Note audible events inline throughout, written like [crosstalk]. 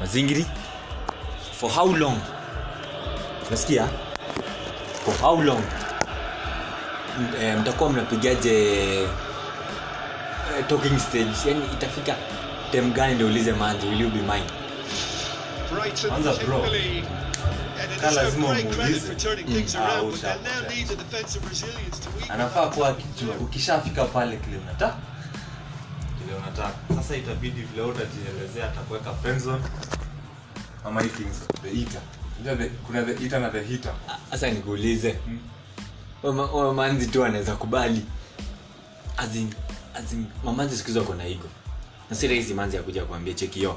mazingiri? For how long? Nasikia for how long? Mtakuwa mnapigaje e, talking stage? Yani itafika tem gani ndio ulize manzi? Will you be mine? Anza bro, lazima umuulize. things Ah, anafaa kuwa akijua ukishafika pale kile unataka. Kile unataka. Sasa itabidi vile utajielezea atakuweka friendzone ama hii things? The eater Unajua the, kuna the eater na the heater. Sasa nikuulize. Wama- wama manzi tu anaweza kubali. Azin, azin, mamanzi siku hizi wako na na si rahisi manzi akuja kuambia chekio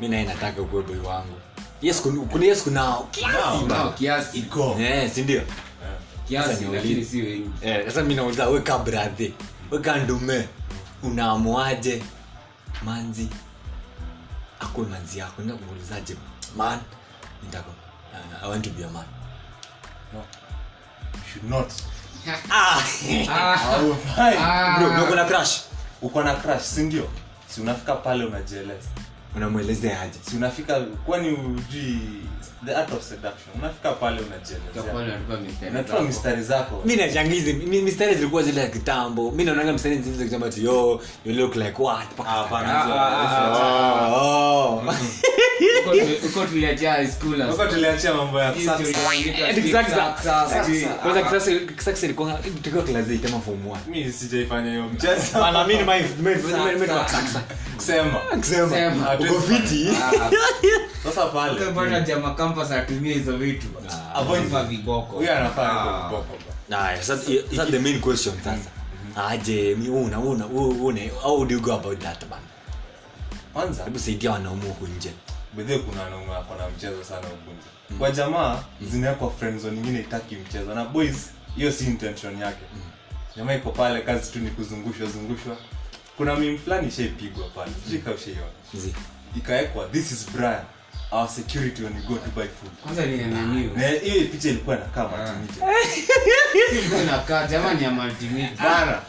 mi naye nataka ukuwe boy wangu. Yes kun- kuna yes kunao kiasi. Nao kiasi. Iko. Eh, si ndio? Kiasi lakini si wengi. Eh, sasa mi nauliza weka bradhe weka ndume. Unaamuaje manzi akuwe manzi yako nda kumuulizaje man nitako uh, i want to be a man. No. Should not. [laughs] Ah. Ah, ah. bro uko na crush? Uko na crush si ndio? Si unafika pale unajieleza. Unamwelezea aje? Si unafika kwani ujui the art of seduction unafika pale Kwa unajielezea pale unatupa mistari zako. mi nashangizi mistari zilikuwa zile ya kitambo mi naonanga mistari zile za kitambo yo you look like what Ah, Ah, Oh, oh. Uko tuliachia high school as- Huko tuliachia mambo ya kisasa- ilikuwa- tukiwa class eight ama mi sijaifanya hiyo mchezo Bana, mi ni my- me- me- me- Sack, sack, sack. kusema Kusema. Uko fiti Ah, sasa pale ukipata jama campus atumie hizo vitu. Avoid Sifa viboko. Huyo anafaa Ah. viboko. Nah sasa the main question sasa. Aje mi una una una how do you go about that bana kwanza. Hebu saidia wanaume huko nje. Bedhe kuna wanaume wako na mchezo sana ugunzi kwa jamaa zinawekwa friendzone nyingine itaki mchezo. Na boys hiyo si intention yake. Jamaa iko pale kazi tu ni kuzungushwa zungushwa. Kuna mim fulani ishaipigwa pale. Sijui kama ushaiona. Zi. ikawekwa this is brian our security when you go to buy food. Kwanza ni nani na hiyo? picha ilikuwa inakaa matimite [laughs] inakaa jamani ya multimedia bana hapa.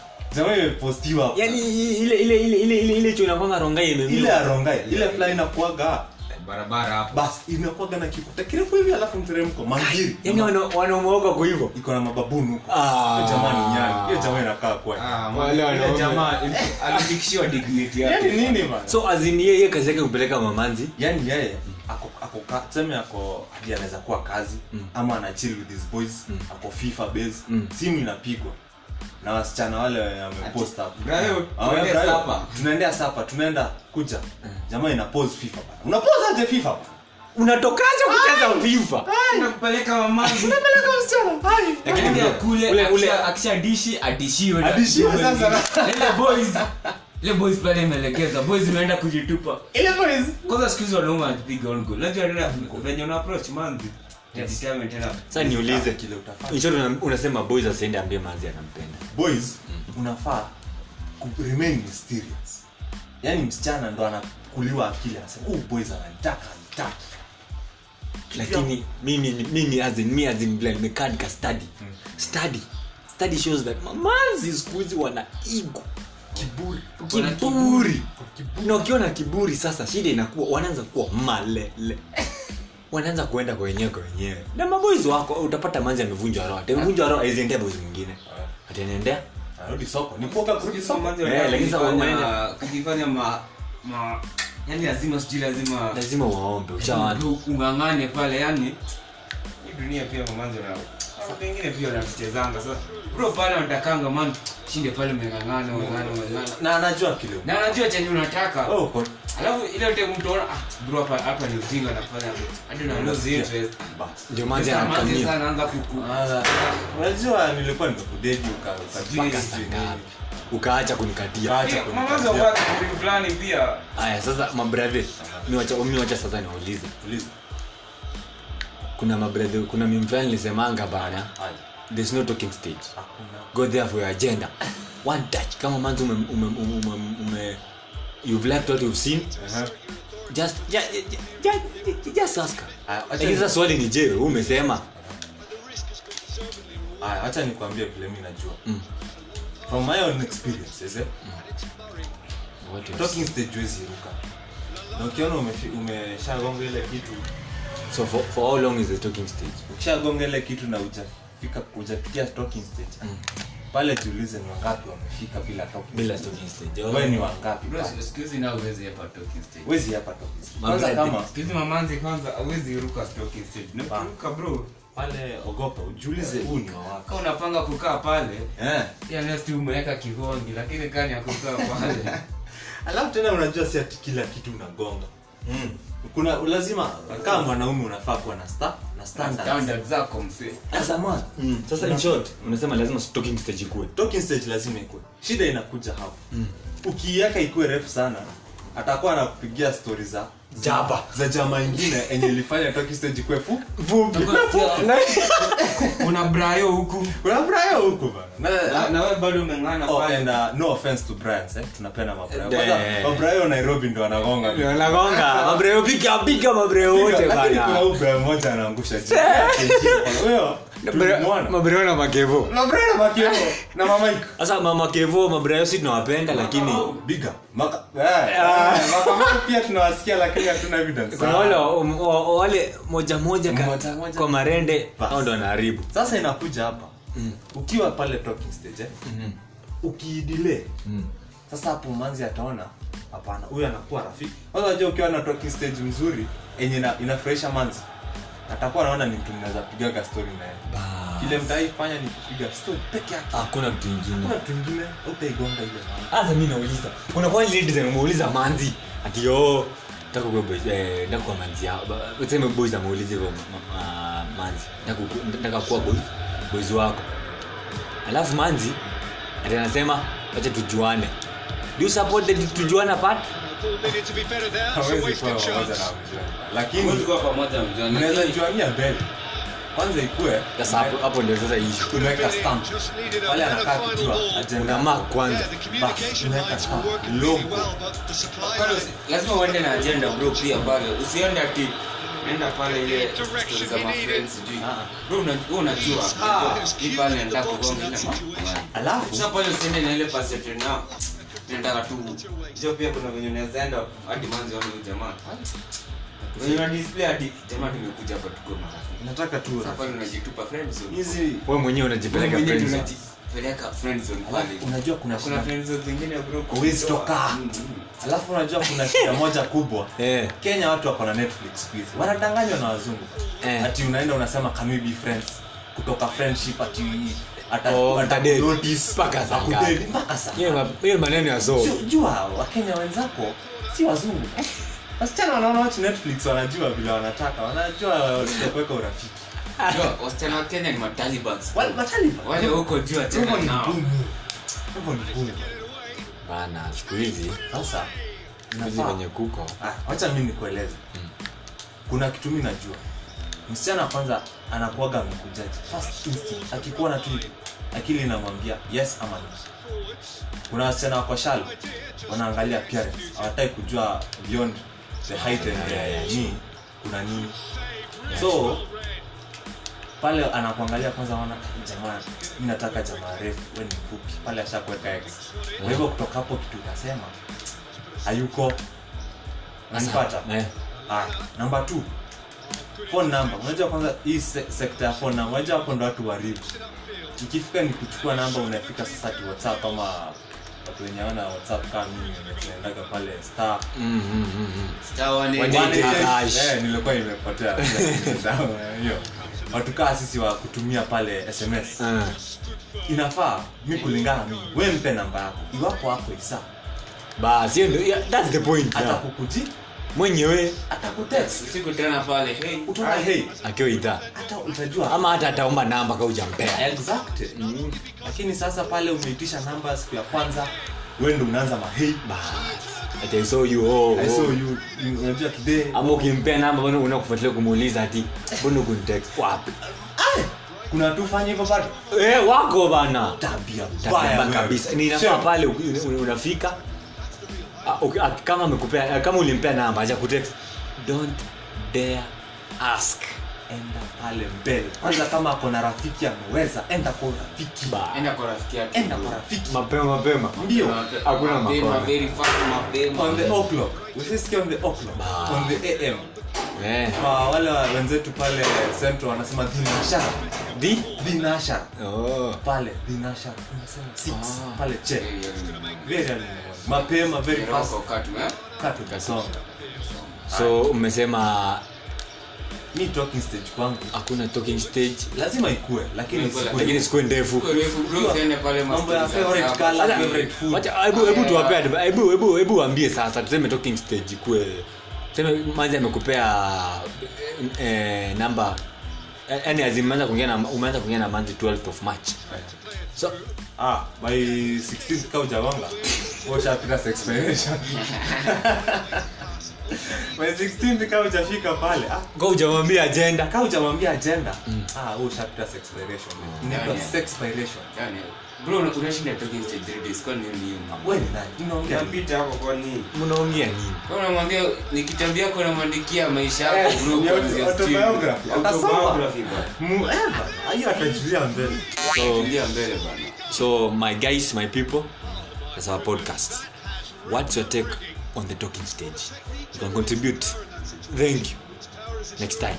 yani ile ile ile ile ile ile chuna kwanga rongai ile imemiwa arongai ile fulani inakuaga barabara hapo. Bas imekuaga na kikuta kirefu hivi alafu mteremko. Mangiri yani wana- wanaume kwa hivyo. Iko na mababumu huko. Ah. jamani nyani hiyo jamaa inakaa kwa Ah, Wale wale jamaa alifikishiwa dignity yani yake nini bana? So azin yeye kazi yake kupeleka mamanzi. Yani yeye ako ako ka- tuseme ako hadi anaweza kuwa kazi ama ana chill with his boys ako fifa base Mm. simu inapigwa. Na wasichana wale wamepost hapo Ah, tunaendea sapa. tunaenda kuja. Jamaa ina pose fifa bana. Unapose aje fifa bana? Unatokaje kucheza fifa? Nakupeleka mamazi Lakini Lakini bro, kule ule- ule- akisha- akisha dishi adishiwe. Adishiwe sasa. Ile boys ile boys pale imeelekeza boys imeenda kujitupa. Ile boys? Kwanza siku hizi wanaume wanapiga on goal. Unajua tena venye una approach manzi. Sasa niulize kile utafanya. In short, una- unasema boys asiende ambie manzi anampenda. Boys unafaa remain mysterious. Yaani msichana ndo anakuliwa akili anasema boys ananitaka anitaki lakini mimi mimi as in me as in vile nimekaa nika study study. Study shows that mamanzi siku hizi wana ego kiburi. Wana kiburi. Na ukiwa na kiburi sasa shida inakuwa wanaanza kuwa malele. [laughs] Wanaanza kuenda kwa wenyewe kwa wenyewe. Na maboys wako utapata manzi amevunjwa roho. Amevunjwa roho aiziendea boys mwingine. Ataniendea anarudi soko. Ni kuoga kurudi soko. Manzi Eh, wanataka lakini sasa kujifanya- kujifanya ma ma yani lazima sijui lazima lazima waombe ushawana ungangane pale yani hii dunia pia mamanzi na watu pia wanatuchezanga sasa bro pale wanatakanga man shinde pale umengangana umengangana umengangana na anajua kile na anajua chenye unataka. Oh kwa alafu ile ile mtu ona ah bro hapa hapa ni ujinga anafanya hadi na lose interest. Ndio maji anakamia sana anaanza kuku. Ah, unajua nilikuwa nimekudedi uka Sijui ukapaka Saa sijui ngapi? nini. ukaacha kunikatia kunikatia. kitu fulani pia. Haya sasa mabrave mimi wacha mimi wacha sasa niulize Uliza. Kuna mabradhe kuna mimfani lisemanga bana there's no talking stage Hakuna. go there for your agenda [laughs] one touch kama manzi ume, ume, ume, ume, ume you've left what you've seen uh-huh. just just, ja, just ask her. Sasa swali ni je umesema haya acha nikwambie vile mi najua Mm. from my own experiences eh, else? talking stage huwezi ruka na ukiona umeshagonga ile kitu so for, for how long is the talking stage ukishagongele kitu na ujafika ujapitia talking stage pale tuulize ni wangapi wamefika bila talking bila talking stage wewe ni wangapi excuse nao huwezi hapa talking stage. wezi hapa talking stage. Kwanza kama excuse mamanzi kwanza hawezi ruka talking stage. ni Ba. bro, pale ogopa ujiulize huu ni wako kama unapanga kukaa pale, eh. ya next umeweka kihongi lakini kani ya kukaa pale. [laughs] alafu tena unajua si ati kila kitu unagonga mm. Kuna lazima kama mwanaume unafaa kuwa na star na standards. Zako msee. As a man, sasa in short unasema lazima talking stage ikue. Talking stage lazima ikue. Shida inakuja hapo. Ukiiweka ikuwe refu sana atakuwa anakupigia stori za Jaba. za jama ingine enye ilifanya talking stage Brayo huku. kuna Brian huko Na- na, Na wewe bado umeng'ana pale. and no offense to Bryans, eh? tunapenda mabrayo Eh. Kwanza, mabrayo nairobi ndo anagonga nagonga [laughs] mabreo piga piga mabreo wote kuna anaangusha. [laughs] Huyo. Mabreo na makevo Mabrayo na mama sasa mama kevo mabreo si tunawapenda lakini Bigger. Maka- Makamau pia tunawasikia lakini hatuna evidence. kuna wale wa- wa- wale moja moja kwa marende au ndo wanaharibu sasa inakuja hapa ukiwa pale talking stage eh? ukiidile sasa hapo manzi ataona hapana huyu anakuwa rafiki unajua ukiwa na talking stage mzuri enye inafurahisha manzi atakuwa anaona ni mtu mnaweza pigaga story naye kile mtaifanya ni kupiga story peke yake. Hakuna mtu ingine mtu ingine utaigonga ile manzi hasa mi nauliza. Kuna kwa ile design umeuliza manzi? Ati yo nataka kwa boys eh nataka kwa manzi useme boys ma- ma- manzi. Nataka kuwa boys boys wako. Alafu manzi ati anasema acha tujuane. Do you support the tujuana part Hawezi kuwa pamoja na mjua lakini Lakini- juania mbele kwanza ikue. Sasa hapo hapo ndio sasa issue. Tunaweka stamp Just needed a wale anakaa kujua agenda mark kwanza. Yeah, the communication Bas, lines unaweka were working stamp. Logo. lazima uende na agenda bro pia pale. Usiende ati enda pale ile story za mafriends sijui. Bro una- unajua. Hii pale nataka kugonga ile alafu? Sasa pale usiende na ile perception na nataka tu sio pia kuna venye unaweza enda hadi manzi wale jamaa. Venye na display hadi jamaa tumekuja hapa tuko marafiki nataka tu sasa pale unajitupa friend zone. Wewe mwenyewe unajipeleka friend zone. unajipeleka friend zone pale. Alafu unajua kuna kuna shida. zone zingine bro Huwezi toka. Mm, mm. alafu unajua kuna shida moja kubwa. Eh. Kenya watu wako na netflix please. Wanadanganywa na wazungu. Eh. ati unaenda unasema can we be friends? Kutoka friendship ati Oh, maneno ya so Ju- jua wakenya wenzako si wazungu [laughs] wasichana wanaona watu netflix wanajua vile wanataka wanajua kuweka urafiki [laughs] wasichana ni huko juu bana siku hizi? Sasa. Hizi venye kuko. Ah, wacha mi nikueleze. Kuna kitu mi najua. Msichana kwanza anakuaga amekujaji. First instinct. Akikuona tu hivi, akili inamwambia yes ama no kuna wasichana wako shalo wanaangalia appearance. Hawataki kujua beyond the height and the knee kuna nini. So pale anakuangalia kwanza wana jamaa mi nataka jamaa refu we ni mfupi. Pale ashakuweka x. Kwa hivyo kutoka hapo kitu utasema hayuko. Nanipata eh. Namba t phone number. Unajua kwanza hii se- sekta ya phone number unajua hapo ndo watu waribu ikifika ni kuchukua namba unafika sasa ki whatsapp ama watu wenye wana whatsapp kama mimi tunaendaga pale star. Mm mm mm mm. Star one. Eh, nilikuwa nimepotea. Hiyo. Watu kaa sisi wa kutumia pale sms uh. inafaa mi kulingana mimi we mpe namba yako. Iwapo hapo isa. Basi hiyo ndio that's the point yeah. Mwenyewe. Atakutext tena pale hey, utaona hey. akiwa hata utajua. Ama hata ataomba namba kaujampea exact. Lakini sasa pale umeitisha namba siku ya kwanza wewe ndo unaanza mahei ati I saw you oh, i saw oh. you you- unajua today. Ama ukimpea namba unakufuatilia kumuuliza ati mbona kunitext wapi? Kuna watu fanya hivyo bado eh wako bana. Tabia mbaya kabisa. Ninafaa pale unafika ah, ah, kama amekupea ah, kama ulimpea namba acha kutext don't dare ask. Enda pale mbele. Kwanza kama ako na rafiki ameweza enda kwa rafiki Ba. enda kwa rafiki yake. Enda kwa rafiki. Mapema mapema. Ndio. Hakuna Mapema, very fast, mapema. on the o'clock. Usisikie on the o'clock. On the am eh kwa wale wenzetu pale central wanasema dinasha. Di? Dinasha. Oh. Pale dinasha. Unasema six. Ah. pale che. Very mapema very fast. eh? so umesema mi talking stage kwangu. hakuna talking stage. Lazima ikue lakini lakini sikuwe ndefu. Sasa, favorite food. wacha- hebu hebu tuwape adv- hebu hebu hebu waambie sasa tuseme talking stage ikue. Tuseme manzi amekupea eh, namba yani azimeanza na umeanza kuingia na manzi 12th of march. So ah by 16th ka ujawanga up sex expiration my 16 kama hujafika pale. Ah go hujamwambia agenda. Kama hujamwambia agenda. Ah wash up sex expiration inaitwa Yeah. sex expiration Yani, bro, una- unashinda talking stage 3 days, kwa nini hiyo? wewe ni nani? Unaongea nini? Hapo kwa nini? mnaongea nini? Kwa unamwambia nikitambia kwa namwandikia maisha yako Eh, bro, kuanzia autobiography. Autobiography bro. Eh, hiyo atajulia mbele. So mbele bana. so my guys my people that's our podcast. What's your take on the talking stage? You can contribute. Thank you. Next time